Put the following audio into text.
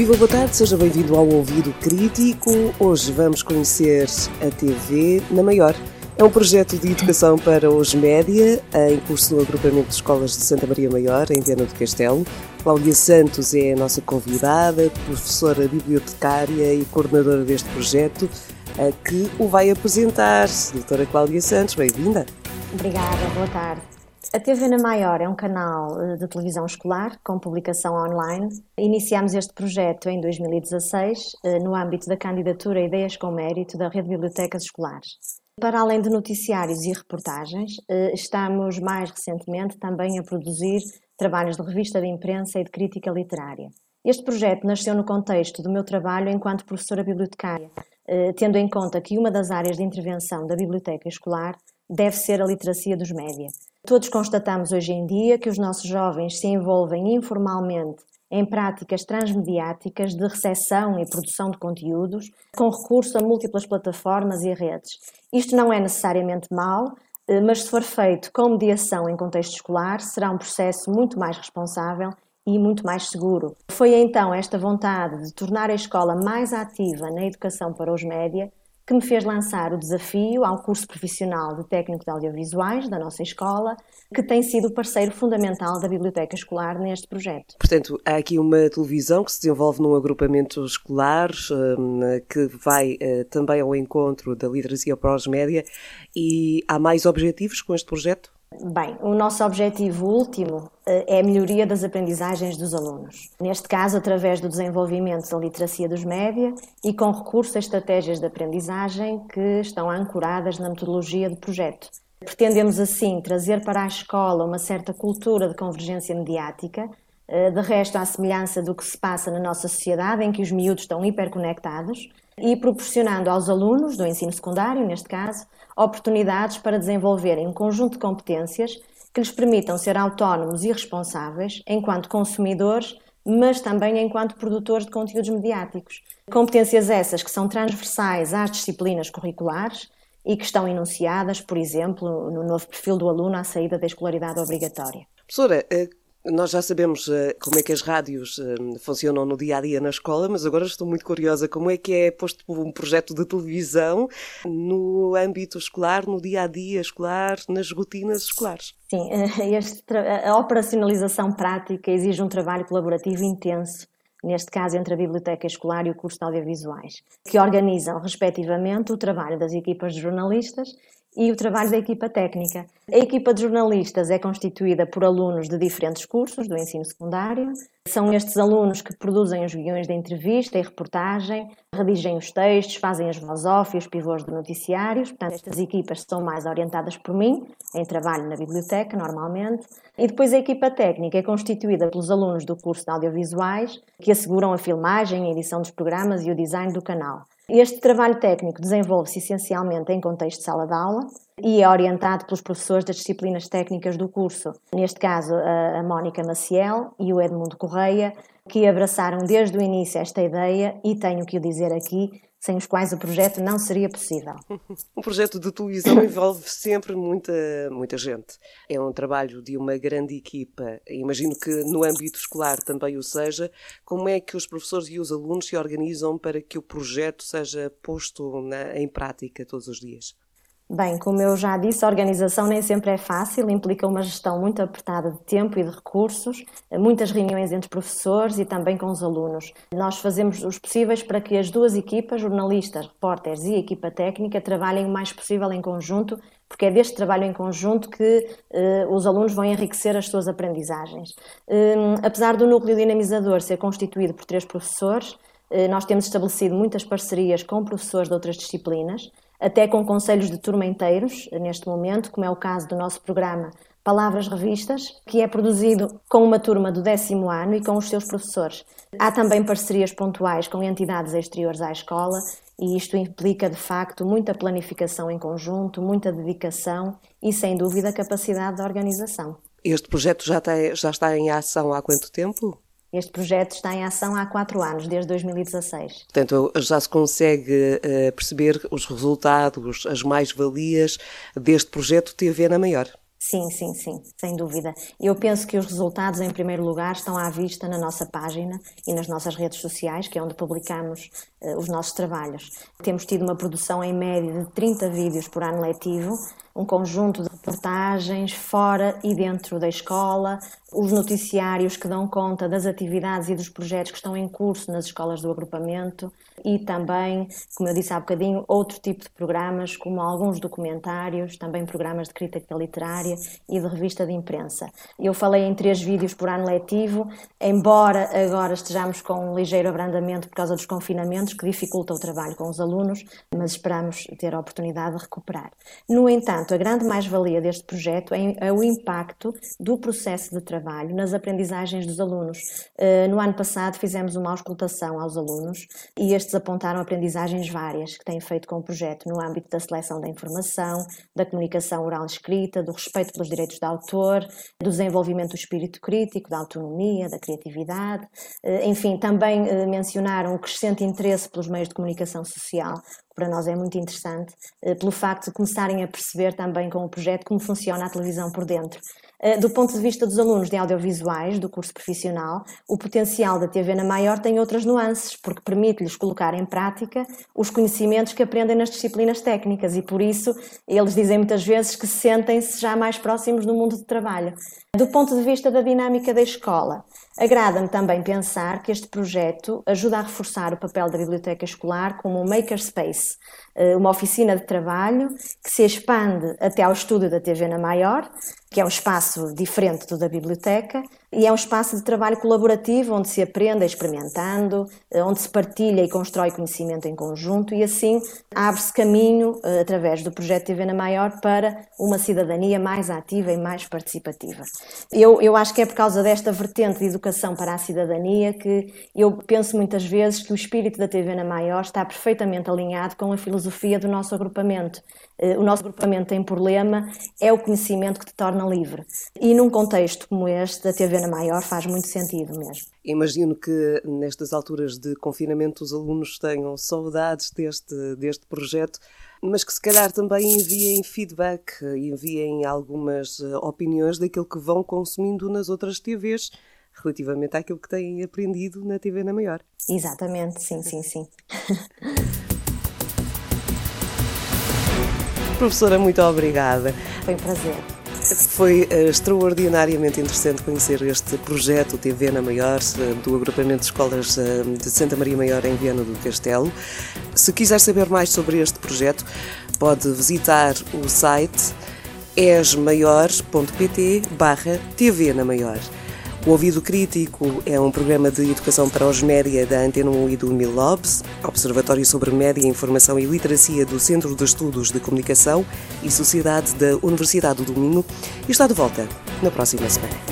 Viva, boa tarde, seja bem-vindo ao Ouvido Crítico. Hoje vamos conhecer a TV na Maior. É um projeto de educação para os média, em curso no agrupamento de escolas de Santa Maria Maior, em Viana do Castelo. Cláudia Santos é a nossa convidada, professora bibliotecária e coordenadora deste projeto, que o vai apresentar. Doutora Cláudia Santos, bem-vinda. Obrigada, boa tarde. A TV na Maior é um canal eh, de televisão escolar com publicação online. Iniciamos este projeto em 2016 eh, no âmbito da candidatura Ideias com Mérito da Rede de Bibliotecas Escolares. Para além de noticiários e reportagens, eh, estamos mais recentemente também a produzir trabalhos de revista de imprensa e de crítica literária. Este projeto nasceu no contexto do meu trabalho enquanto professora bibliotecária, tendo em conta que uma das áreas de intervenção da biblioteca escolar deve ser a literacia dos média. Todos constatamos hoje em dia que os nossos jovens se envolvem informalmente em práticas transmediáticas de recepção e produção de conteúdos, com recurso a múltiplas plataformas e redes. Isto não é necessariamente mau, eh, mas se for feito com mediação em contexto escolar, será um processo muito mais responsável e muito mais seguro. Foi então esta vontade de tornar a escola mais ativa na educação para os média que me fez lançar o desafio ao curso profissional de técnico de audiovisuais da nossa escola, que tem sido parceiro fundamental da biblioteca escolar neste projeto. Portanto, há aqui uma televisão que se desenvolve num agrupamento escolar, hum, que vai eh, também ao encontro da literacia para os média, e há mais objetivos com este projeto? Bem, o nosso objetivo último eh, é a melhoria das aprendizagens dos alunos. Neste caso, através do desenvolvimento da literacia dos média e com recurso a estratégias de aprendizagem que estão ancoradas na metodologia do projeto. Pretendemos, assim, trazer para a escola uma certa cultura de convergência mediática, eh, de resto, à semelhança do que se passa na nossa sociedade, em que os miúdos estão hiperconectados, e proporcionando aos alunos do ensino secundário, neste caso, oportunidades para desenvolverem um conjunto de competências que lhes permitam ser autónomos e responsáveis enquanto consumidores, mas também enquanto produtores de conteúdos mediáticos. Competências essas que são transversais às disciplinas curriculares e que estão enunciadas, por exemplo, no novo perfil do aluno à saída da escolaridade obrigatória. Professora, eh, nós já sabemos uh, como é que as rádios uh, funcionam no dia a dia na escola, mas agora estou muito curiosa como é que é posto um projeto de televisão no âmbito escolar, no dia a dia escolar, nas rotinas escolares. Sim, este, a operacionalização prática exige um trabalho colaborativo intenso neste caso entre a Biblioteca Escolar e o curso de Audiovisuais, que organizam, respectivamente, o trabalho das equipas de jornalistas e o trabalho da equipa técnica. A equipa de jornalistas é constituída por alunos de diferentes cursos do ensino secundário. São estes alunos que produzem os guiões de entrevista e reportagem, redigem os textos, fazem as voz off e os pivôs de noticiários. Portanto, estas equipas são mais orientadas por mim, em trabalho na biblioteca, normalmente. E depois a equipa técnica é constituída pelos alunos do curso de audiovisuais, que asseguram a filmagem, a edição dos programas e o design do canal. Este trabalho técnico desenvolve-se essencialmente em contexto de sala de aula e é orientado pelos professores das disciplinas técnicas do curso, neste caso a Mónica Maciel e o Edmundo Correia, que abraçaram desde o início esta ideia e tenho que o dizer aqui, sem os quais o projeto não seria possível. Um projeto de televisão envolve sempre muita, muita gente. É um trabalho de uma grande equipa. Imagino que no âmbito escolar também o seja. Como é que os professores e os alunos se organizam para que o projeto seja posto na, em prática todos os dias? Bem, como eu já disse, a organização nem sempre é fácil, implica uma gestão muito apertada de tempo e de recursos, muitas reuniões entre professores e também com os alunos. Nós fazemos os possíveis para que as duas equipas, jornalistas, repórteres e equipa técnica, trabalhem o mais possível em conjunto, porque é deste trabalho em conjunto que eh, os alunos vão enriquecer as suas aprendizagens. Eh, apesar do núcleo dinamizador ser constituído por três professores, eh, nós temos estabelecido muitas parcerias com professores de outras disciplinas, até com conselhos de turma inteiros, neste momento, como é o caso do nosso programa Palavras Revistas, que é produzido com uma turma do décimo ano e com os seus professores. Há também parcerias pontuais com entidades exteriores à escola e isto implica, de facto, muita planificação em conjunto, muita dedicação e, sem dúvida, capacidade de organização. Este projeto já, tem, já está em ação há quanto tempo? Este projeto está em ação há quatro anos, desde 2016. Portanto, já se consegue uh, perceber os resultados, as mais-valias deste projeto TV na Maior. Sim, sim, sim, sem dúvida. Eu penso que os resultados, em primeiro lugar, estão à vista na nossa página e nas nossas redes sociais, que é onde publicamos os nossos trabalhos. Temos tido uma produção em média de 30 vídeos por ano letivo, um conjunto de reportagens fora e dentro da escola, os noticiários que dão conta das atividades e dos projetos que estão em curso nas escolas do agrupamento e também, como eu disse há bocadinho, outro tipo de programas, como alguns documentários, também programas de crítica literária e de revista de imprensa. Eu falei em três vídeos por ano letivo, embora agora estejamos com um ligeiro abrandamento por causa dos confinamentos, que dificulta o trabalho com os alunos, mas esperamos ter a oportunidade de recuperar. No entanto, a grande mais-valia deste projeto é, o impacto do processo de trabalho nas aprendizagens dos alunos. Eh, no ano passado fizemos uma auscultação aos alunos e estes apontaram aprendizagens várias que têm feito com o projeto no âmbito da seleção da informação, da comunicação oral escrita, do respeito pelos direitos de autor, do desenvolvimento do espírito crítico, da autonomia, da criatividade. Eh, enfim, também eh, mencionaram o crescente interesse pelos meios de comunicação social, para nós é muito interessante, eh, pelo facto de começarem a perceber também com o projeto como funciona a televisão por dentro. Eh, do ponto de vista dos alunos de audiovisuais do curso profissional, o potencial da TV na Maior tem outras nuances, porque permite-lhes colocar em prática os conhecimentos que aprendem nas disciplinas técnicas e, por isso, eles dizem muitas vezes que sentem-se já mais próximos do mundo de trabalho. Do ponto de vista da dinâmica da escola, agrada-me também pensar que este projeto ajuda a reforçar o papel da biblioteca escolar como um makerspace, eh, uma oficina de trabalho que se expande até ao estúdio da TV na Maior, que é um espaço diferente do da biblioteca e é um espaço de trabalho colaborativo onde se aprende experimentando, eh, onde se partilha e constrói conhecimento em conjunto e assim abre-se caminho eh, através do projeto TV na Maior para uma cidadania mais ativa e mais participativa. Eu, eu acho que é por causa desta vertente de educação para a cidadania que eu penso muitas vezes que o espírito da TV na Maior está perfeitamente alinhado com a filosofia do nosso agrupamento. Eh, o nosso agrupamento tem por lema é o conhecimento que te torna livre. E num contexto como este, a TV na Maior faz muito sentido mesmo. Imagino que nestas alturas de confinamento os alunos tenham saudades deste, deste projeto, mas que se calhar também enviem feedback, enviem algumas eh, opiniões daquilo que vão consumindo nas outras TVs relativamente àquilo que têm aprendido na TV na Maior. Exatamente, sim, sim, sim. Professora, muito obrigada. Foi um prazer. Foi uh, extraordinariamente interessante conhecer este projeto TV na Maior, uh, do agrupamento de escolas uh, de Santa Maria Maior em Viana do Castelo. Se quiser saber mais sobre este projeto, pode visitar o site esmaior.pt barra TV na Maior. O Ouvido Crítico é um programa de educação para os média da Antena 1 e do Milobs, Observatório sobre Média, Informação e Literacia do Centro de Estudos de Comunicação e Sociedade da Universidade do Minho, e está de volta na próxima semana.